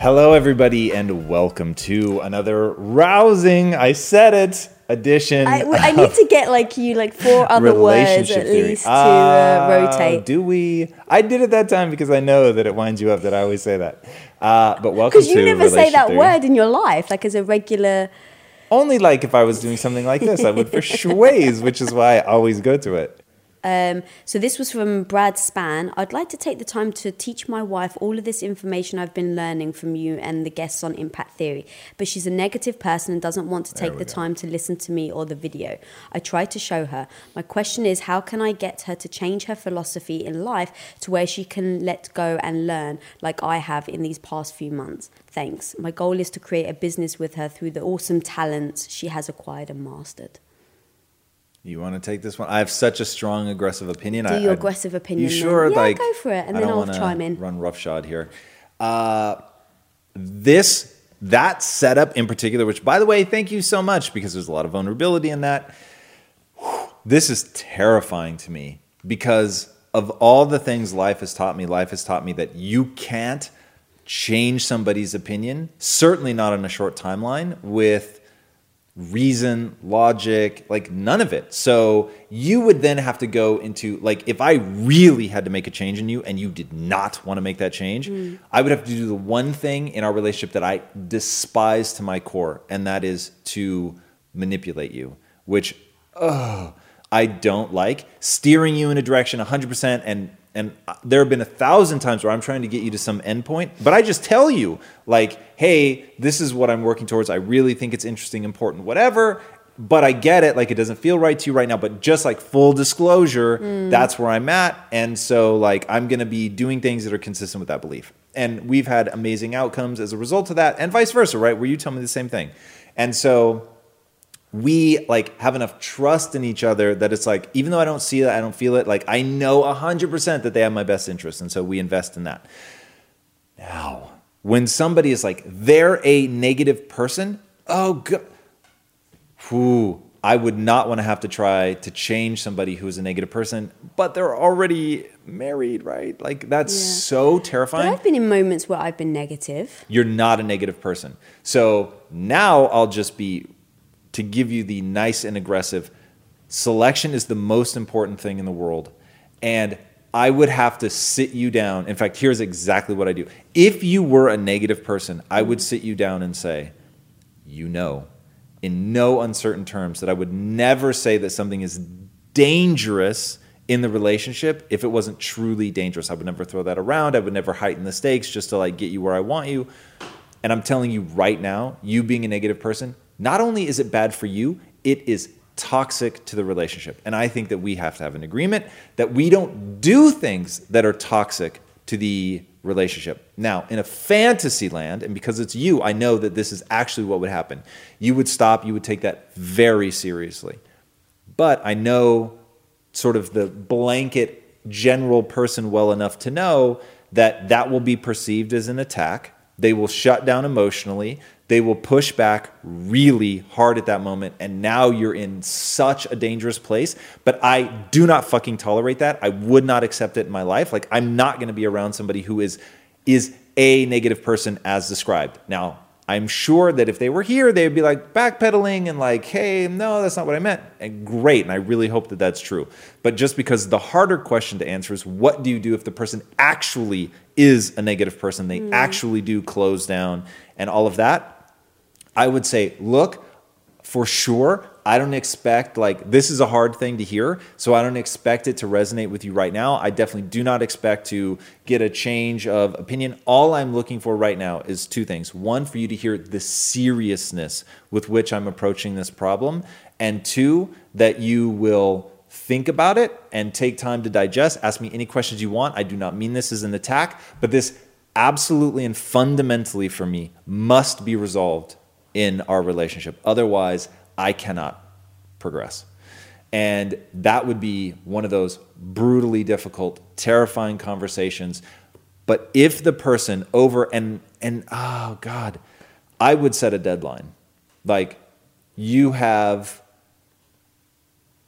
Hello, everybody, and welcome to another rousing, I said it, edition. I, I need to get like you like four other words at theory. least to Ah, uh, rotate. Do we? I did it that time because I know that it winds you up that I always say that. Uh, but welcome to Because you never say that theory. word in your life, like as a regular. Only like if I was doing something like this, I would for sways, which is why I always go to it. Um, so this was from Brad Span. I'd like to take the time to teach my wife all of this information I've been learning from you and the guests on Impact Theory. But she's a negative person and doesn't want to take the time to listen to me or the video. I tried to show her. My question is, how can I get her to change her philosophy in life to where she can let go and learn, like I have in these past few months? Thanks. My goal is to create a business with her through the awesome talents she has acquired and mastered. You want to take this one? I have such a strong aggressive opinion. Do I, your I- aggressive opinion You then. sure? Yeah, like, go for it, and I then I'll chime in. Run roughshod here. Uh, this that setup in particular, which by the way, thank you so much because there's a lot of vulnerability in that. This is terrifying to me because of all the things life has taught me. Life has taught me that you can't change somebody's opinion, certainly not on a short timeline with reason, logic, like none of it. So you would then have to go into like if I really had to make a change in you and you did not want to make that change, mm. I would have to do the one thing in our relationship that I despise to my core, and that is to manipulate you, which ugh, I don't like. Steering you in a direction 100% and and there have been a thousand times where I'm trying to get you to some endpoint, but I just tell you, like, hey, this is what I'm working towards. I really think it's interesting, important, whatever. But I get it. Like, it doesn't feel right to you right now. But just like full disclosure, mm. that's where I'm at. And so, like, I'm going to be doing things that are consistent with that belief. And we've had amazing outcomes as a result of that, and vice versa, right? Where you tell me the same thing. And so, we like have enough trust in each other that it's like even though I don't see it, I don't feel it, like I know 100% that they have my best interest and so we invest in that. Now, when somebody is like they're a negative person, oh god. Whew, I would not want to have to try to change somebody who is a negative person, but they're already married, right? Like that's Yeah. so But terrifying I've been in moments where I've been negative. you're not a negative person. So now I'll just be to give you the nice and aggressive selection is the most important thing in the world. And I would have to sit you down. In fact, here's exactly what I do. If you were a negative person, I would sit you down and say, you know, in no uncertain terms, that I would never say that something is dangerous in the relationship if it wasn't truly dangerous. I would never throw that around. I would never heighten the stakes just to like get you where I want you. And I'm telling you right now, you being a negative person, not only is it bad for you, it is toxic to the relationship. And I think that we have to have an agreement that we don't do things that are toxic to the relationship. Now, in a fantasy land, and because it's you, I know that this is actually what would happen. You would stop, you would take that very seriously. But I know sort of the blanket general person well enough to know that that will be perceived as an attack. They will shut down emotionally. They will push back really hard at that moment. And now you're in such a dangerous place. But I do not fucking tolerate that. I would not accept it in my life. Like, I'm not going to be around somebody who is, is a negative person as described. Now, I'm sure that if they were here, they'd be like backpedaling and like, hey, no, that's not what I meant. And great. And I really hope that that's true. But just because the harder question to answer is what do you do if the person actually is a negative person? They hmm. actually do close down and all of that. I would say, look, for sure, I don't expect like this is a hard thing to hear, so I don't expect it to resonate with you right now. I definitely do not expect to get a change of opinion. All I'm looking for right now is two things. One, for you to hear the seriousness with which I'm approaching this problem, and two, that you will think about it and take time to digest. Ask me any questions you want. I do not mean this as an attack, but this absolutely and fundamentally for me must be resolved in our relationship. Otherwise, I cannot progress. And that would be one of those brutally difficult, terrifying conversations. But if the person over and and oh god, I would set a deadline. Like you have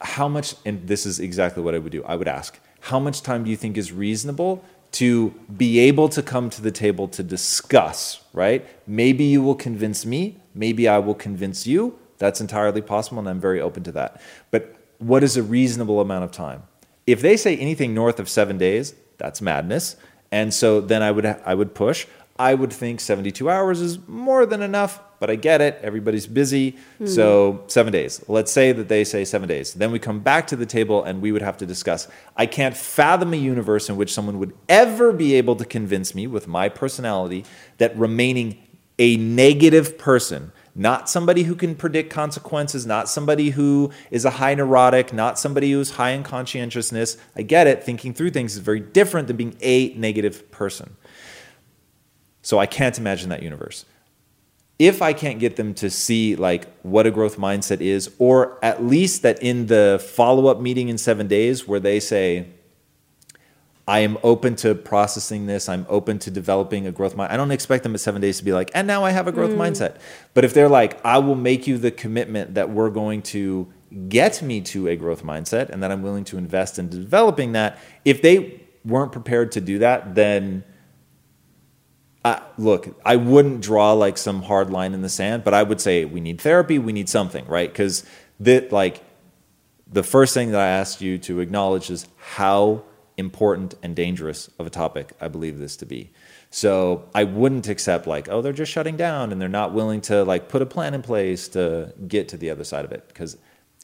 how much and this is exactly what I would do. I would ask, how much time do you think is reasonable to be able to come to the table to discuss, right? Maybe you will convince me, maybe I will convince you. That's entirely possible, and I'm very open to that. But what is a reasonable amount of time? If they say anything north of seven days, that's madness. And so then I would I would push. I would think 72 hours is more than enough, but I get it. Everybody's busy. So, hmm. seven days. Let's say that they say seven days. Then we come back to the table and we would have to discuss. I can't fathom a universe in which someone would ever be able to convince me with my personality that remaining a negative person, not somebody who can predict consequences, not somebody who is a high neurotic, not somebody who's high in conscientiousness. I get it. Thinking through things is very different than being a negative person. So I can't imagine that universe. If I can't get them to see like what a growth mindset is, or at least that in the follow-up meeting in seven days where they say, I am open to processing this. I'm open to developing a growth mind. I don't expect them at seven days to be like, and now I have a growth mm. mindset. But if they're like, I will make you the commitment that we're going to get me to a growth mindset and that I'm willing to invest in developing that, if they weren't prepared to do that, then look, I wouldn't draw like some hard line in the sand, but I would say we need therapy, we need something, right? Because that like the first thing that I asked you to acknowledge is how important and dangerous of a topic I believe this to be. So I wouldn't accept like, oh, they're just shutting down and they're not willing to like put a plan in place to get to the other side of it because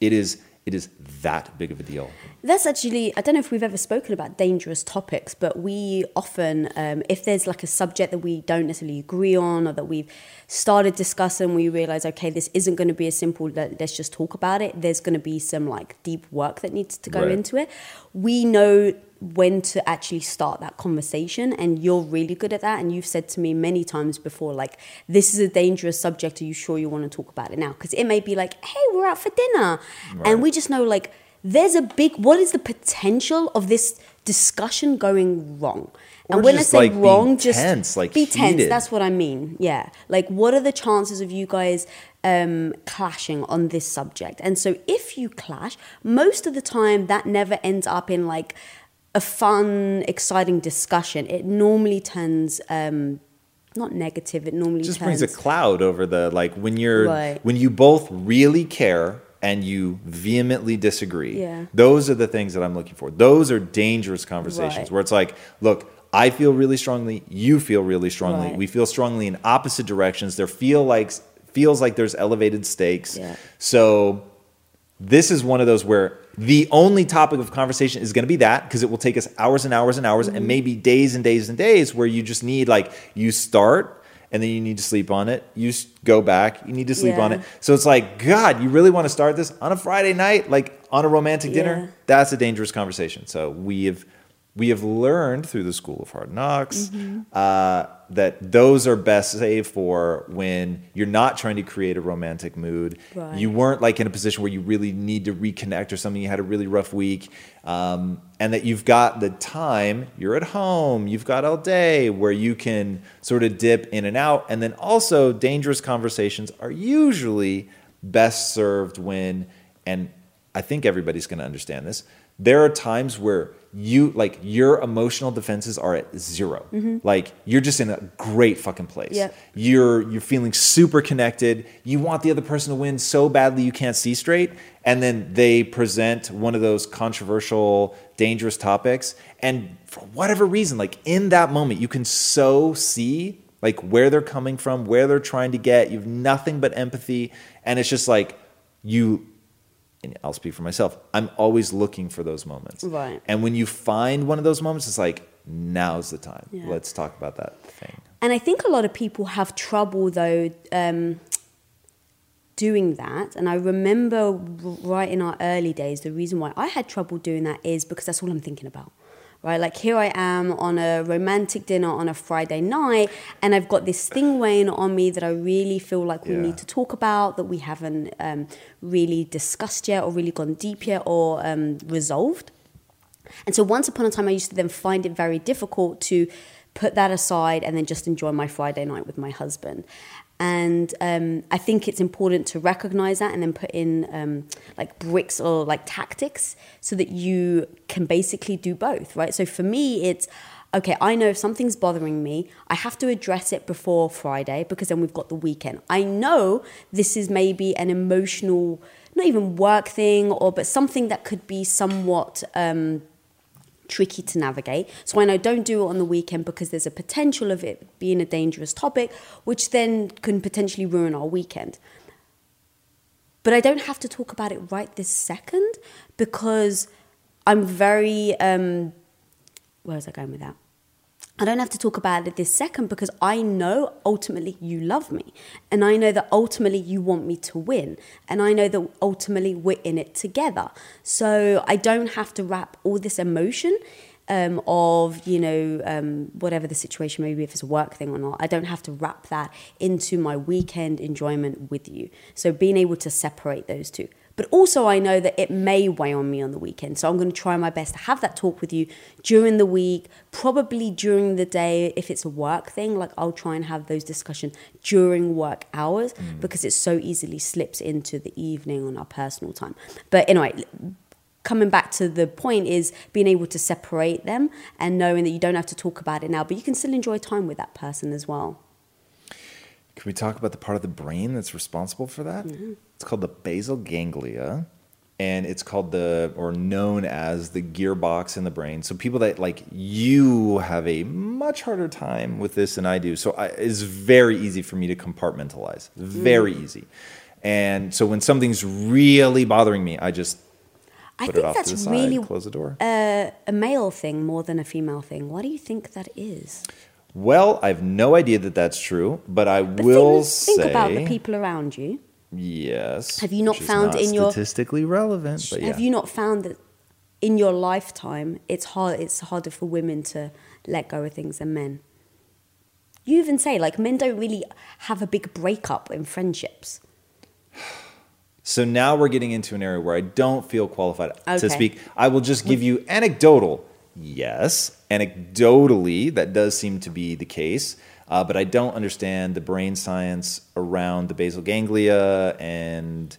it is it is that big of a deal. That's actually, I don't know if we've ever spoken about dangerous topics, but we often, um, if there's like a subject that we don't necessarily agree on or that we've started discussing, we realize, okay, this isn't going to be a simple, let- let's just talk about it. There's going to be some like deep work that needs to go Right. into it. We know when to actually start that conversation and you're really good at that and you've said to me many times before like this is a dangerous subject. Are you sure you want to talk about it now? Because it may be like hey we're out for dinner. And we just know like there's a big what is the potential of this discussion going wrong? Or and when i say like, wrong just tense, like, be tense. heated. that's what i mean. Yeah. Like what are the chances of you guys um, clashing on this subject? And so if you clash most of the time that never ends up in like a fun exciting discussion it normally turns um, not negative it normally just turns brings a cloud over the like when you're Right. when you both really care and you vehemently disagree. Yeah. Those are the things that I'm looking for. Those are dangerous conversations Right. where it's like, look, I feel really strongly, you feel really strongly. Right. We feel strongly in opposite directions. There feel like feels like there's elevated stakes. Yeah. So this is one of those where the only topic of conversation is going to be that because it will take us hours and hours and hours Mm-hmm. and maybe days and days and days where you just need like you start and then you need to sleep on it. You go back you need to sleep on it. So it's like god you really want to start this on a friday night like on a romantic dinner? Yeah. that's a dangerous conversation. So we have we have learned through the school of hard knocks Mm-hmm. uh, that those are best saved for when you're not trying to create a romantic mood Right. you weren't like in a position where you really need to reconnect or something you had a really rough week um, and that you've got the time you're at home you've got all day where you can sort of dip in and out and then also dangerous conversations are usually best served when and I think everybody's going to understand this. There are times where you like your emotional defenses are at 0 mm-hmm. Like you're just in a great fucking place. Yep. You're you're feeling super connected. You want the other person to win so badly you can't see straight, and then they present one of those controversial, dangerous topics, and for whatever reason, like in that moment, you can so see like where they're coming from, where they're trying to get. You have nothing but empathy, and it's just like you and I'll speak for myself. I'm always looking for those moments. Right. And when you find one of those moments, it's like, now's the time. Yeah. Let's talk about that thing. And I think a lot of people have trouble though um, doing that. And I remember right in our early days, the reason why I had trouble doing that is because that's all I'm thinking about. Right, like here I am on a romantic dinner on a Friday night, and I've got this thing weighing on me that I really feel like we Yeah. need to talk about that we haven't um, really discussed yet, or really gone deep yet, or um, resolved. And so once upon a time, I used to then find it very difficult to put that aside and then just enjoy my Friday night with my husband. And um, I think it's important to recognize that and then put in um, like bricks or like tactics so that you can basically do both, right? So for me, it's okay, I know if something's bothering me, I have to address it before Friday because then we've got the weekend. I know this is maybe an emotional, not even work thing, or but something that could be somewhat. Um, tricky to navigate. So I know don't do it on the weekend because there's a potential of it being a dangerous topic, which then can potentially ruin our weekend. But I don't have to talk about it right this second because I'm very um where was I going with that? I don't have to talk about it this second because I know ultimately you love me. And I know that ultimately you want me to win. And I know that ultimately we're in it together. So I don't have to wrap all this emotion um, of, you know, um, whatever the situation may be, if it's a work thing or not. I don't have to wrap that into my weekend enjoyment with you. So being able to separate those two. But also, I know that it may weigh on me on the weekend. So I'm going to try my best to have that talk with you during the week, probably during the day. If it's a work thing, like I'll try and have those discussions during work hours mm. because it so easily slips into the evening on our personal time. But anyway, coming back to the point is being able to separate them and knowing that you don't have to talk about it now, but you can still enjoy time with that person as well. Can we talk about the part of the brain that's responsible for that? Mm-hmm. It's called the basal ganglia, and it's called the or known as the gearbox in the brain. So people that like you have a much harder time with this than I do. So I, it's very easy for me to compartmentalize. Mm-hmm. Very easy. And so when something's really bothering me, I just I put it think off to the side, really close the door. a, a male thing more than a female thing. Why do you think that is? Well, I have no idea that that's true, but I The will think say about the people around you. Yes. Have you not found not in your- statistically relevant? But yeah. Have you not found that in your lifetime it's hard it's harder for women to let go of things than men? You even say like men don't really have a big breakup in friendships. So now we're getting into an area where I don't feel qualified Okay. to speak. I will just give you anecdotal. Yes, anecdotally, that does seem to be the case. Uh, but I don't understand the brain science around the basal ganglia and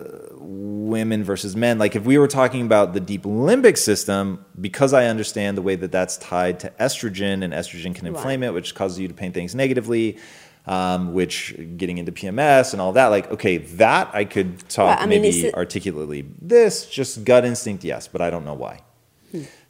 uh, women versus men. Like if we were talking about the deep limbic system, because I understand the way that that's tied to estrogen, and estrogen can inflame it, which causes you to paint things negatively. Um, which getting into PMS and all that, like, okay, that I could talk Right, I mean, maybe it's a- articulately. This just gut instinct, yes, but I don't know why.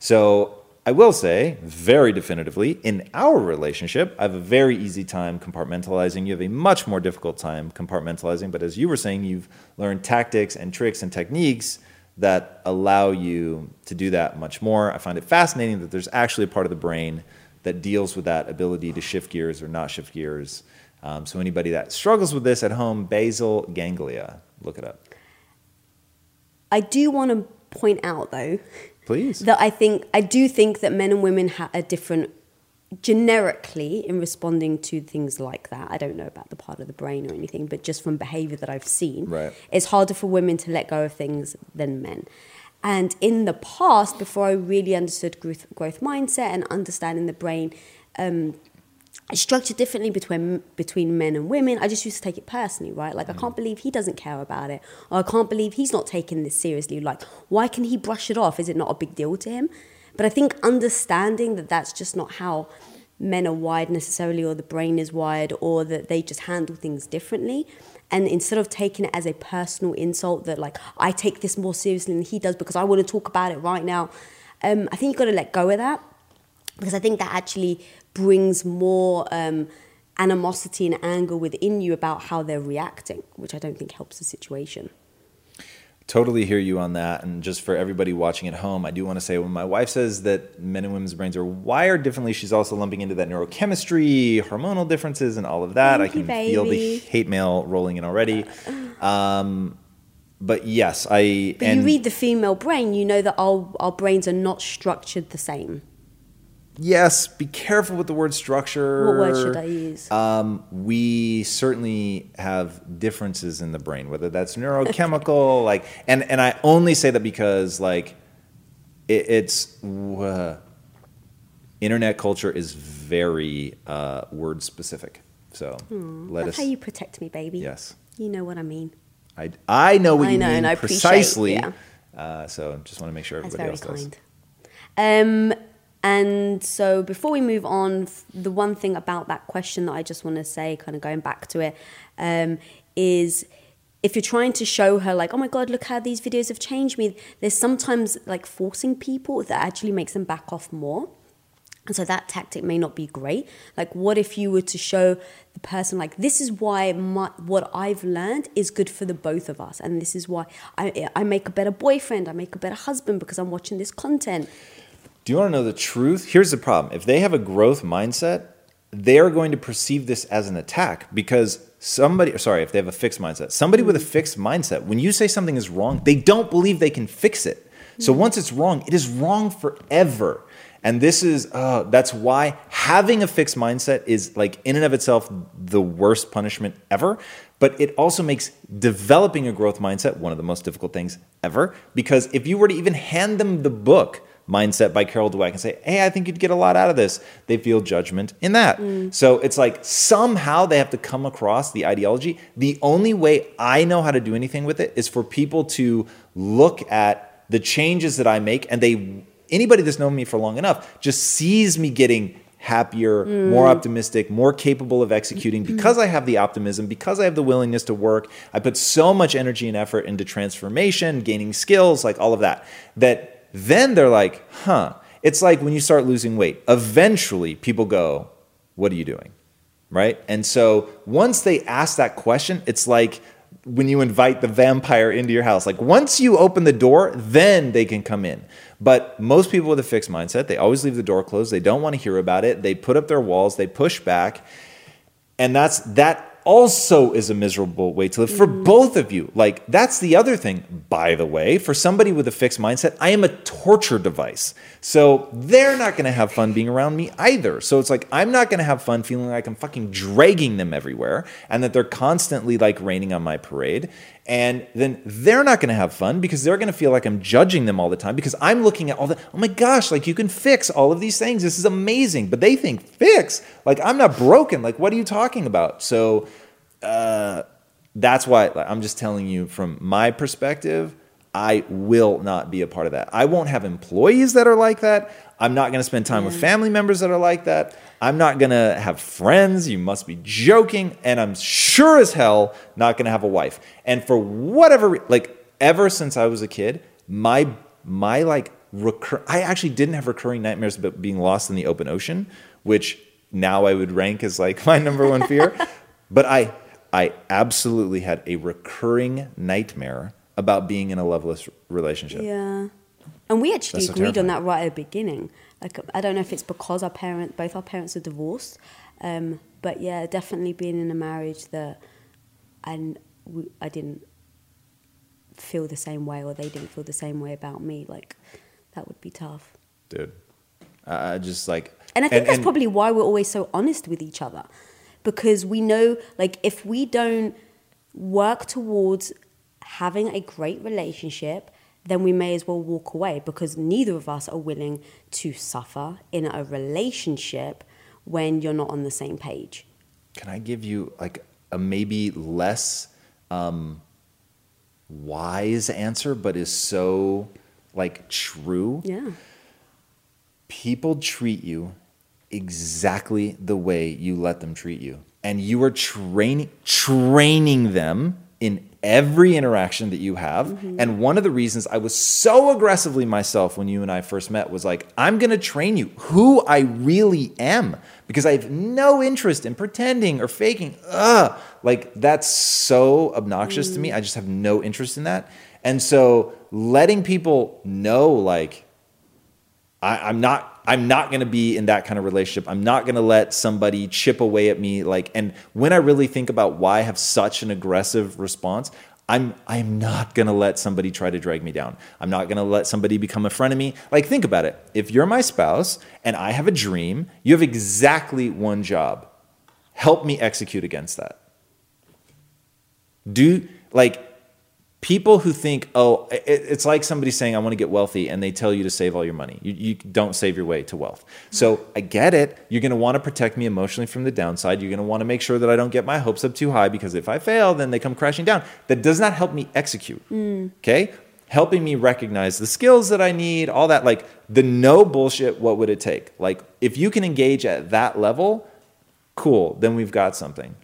So I will say very definitively, in our relationship, I have a very easy time compartmentalizing. You have a much more difficult time compartmentalizing. But as you were saying, you've learned tactics and tricks and techniques that allow you to do that much more. I find it fascinating that there's actually a part of the brain that deals with that ability to shift gears or not shift gears. Um, so anybody that struggles with this at home, basal ganglia, look it up, I do want to point out though please. that I think I do think that men and women have a different generically in responding to things like that. I don't know about the part of the brain or anything, but just from behavior that I've seen, Right. it's harder for women to let go of things than men. And in the past, before I really understood growth, growth mindset and understanding the brain, um, structured differently between between men and women. I just used to take it personally, right? Like I can't believe he doesn't care about it, or I can't believe he's not taking this seriously. Like why can he brush it off? Is it not a big deal to him? But I think understanding that that's just not how men are wired necessarily, or the brain is wired, or that they just handle things differently. And instead of taking it as a personal insult that like I take this more seriously than he does because I want to talk about it right now, um, I think you've got to let go of that because I think that actually brings more um, animosity and anger within you about how they're reacting, which I don't think helps the situation. Totally hear you on that. And just for everybody watching at home, I do want to say when my wife says that men and women's brains are wired differently, she's also lumping into that neurochemistry, hormonal differences, and all of that. Thank I can you, feel the hate mail rolling in already. Um, but yes, I. But you read the female brain, you know that our, our brains are not structured the same. Yes, be careful with the word structure. What word should I use? Um, we certainly have differences in the brain, whether that's neurochemical, like, and and I only say that because like, it, it's uh, internet culture is very uh, word specific. So let That's us. how you protect me, baby. yes, You know what I mean. I I know what I you know, mean and I appreciate- precisely. yeah. Uh, so just want to make sure everybody very else does. kind. Um, and so before we move on, the one thing about that question that I just want to say, kind of going back to it, um, is if you're trying to show her like, oh my god, look how these videos have changed me. There's sometimes like forcing people that actually makes them back off more. And so that tactic may not be great. Like, what if you were to show the person, like, this is why my, what I've learned is good for the both of us. And this is why I, I make a better boyfriend, I make a better husband because I'm watching this content. Do you want to know the truth? Here's the problem. If they have a growth mindset, they are going to perceive this as an attack because somebody, sorry, if they have a fixed mindset, somebody with a fixed mindset, when you say something is wrong, they don't believe they can fix it. So once it's wrong, it is wrong forever. And this is, uh, that's why having a fixed mindset is like in and of itself the worst punishment ever. But it also makes developing a growth mindset one of the most difficult things ever. Because if you were to even hand them the book, Mindset by Carol Dweck and say, hey, I think you'd get a lot out of this. They feel judgment in that. Mm. So it's like somehow they have to come across the ideology. The only way I know how to do anything with it is for people to look at the changes that I make and they anybody that's known me for long enough just sees me getting happier, mm. more optimistic, more capable of executing mm-hmm. because I have the optimism, because I have the willingness to work. I put so much energy and effort into transformation, gaining skills, like all of that, that then they're like, huh. It's like when you start losing weight, eventually people go, what are you doing? Right? And so once they ask that question, it's like when you invite the vampire into your house. Like once you open the door, then they can come in. But most people with a fixed mindset, they always leave the door closed. They don't want to hear about it. They put up their walls, they push back. And that's that also is a miserable way to live for mm-hmm. both of you. Like that's the other thing, by the way, for somebody with a fixed mindset, I am a torture device. So they're not going to have fun being around me either. So it's like I'm not going to have fun feeling like I'm fucking dragging them everywhere and that they're constantly like raining on my parade. And then they're not going to have fun because they're going to feel like I'm judging them all the time because I'm looking at all the, oh my gosh, like you can fix all of these things. This is amazing. But they think, fix? Like I'm not broken. Like what are you talking about? So uh, that's why like, I'm just telling you from my perspective, I will not be a part of that. I won't have employees that are like that. I'm not going to spend time with family members that are like that. I'm not going to have friends. You must be joking. And I'm sure as hell not going to have a wife. And for whatever, like ever since I was a kid, my my like recur- I actually didn't have recurring nightmares about being lost in the open ocean, which now I would rank as like my number one fear. but I I absolutely had a recurring nightmare about being in a loveless relationship. Yeah. And we actually That's so agreed on that right at the beginning. Like I don't know if it's because our parent, both our parents are divorced, um, but yeah, definitely being in a marriage that, and we, I didn't feel the same way, or they didn't feel the same way about me. Like that would be tough. Dude. I just like And I think that's and- probably why we're always so honest with each other. Because we know, like, if we don't work towards having a great relationship, then we may as well walk away because neither of us are willing to suffer in a relationship when you're not on the same page. Can I give you like a maybe less um, wise answer, but is so like true? Yeah. People treat you exactly the way you let them treat you. And you are training training them in every interaction that you have. Mm-hmm. And one of the reasons I was so aggressively myself when you and I first met was like, I'm going to train you who I really am because I have no interest in pretending or faking. Ugh. Like, that's so obnoxious to Mm. me. I just have no interest in that. And so, letting people know, like, I, I'm not I'm not going to be in that kind of relationship. I'm not going to let somebody chip away at me. Like, and when I really think about why I have such an aggressive response, I'm I'm not going to let somebody try to drag me down. I'm not going to let somebody become a friend of me. Like, think about it. If you're my spouse and I have a dream, you have exactly one job. Help me execute against that. Do like people who think, oh, it, it's like somebody saying, I want to get wealthy, and they tell you to save all your money. You, you don't save your way to wealth. So I get it. You're going to want to protect me emotionally from the downside. You're going to want to make sure that I don't get my hopes up too high because if I fail, then they come crashing down. That does not help me execute. Mm. Okay? Helping me recognize the skills that I need, all that. Like the no bullshit, what would it take? Like if you can engage at that level, cool, then we've got something.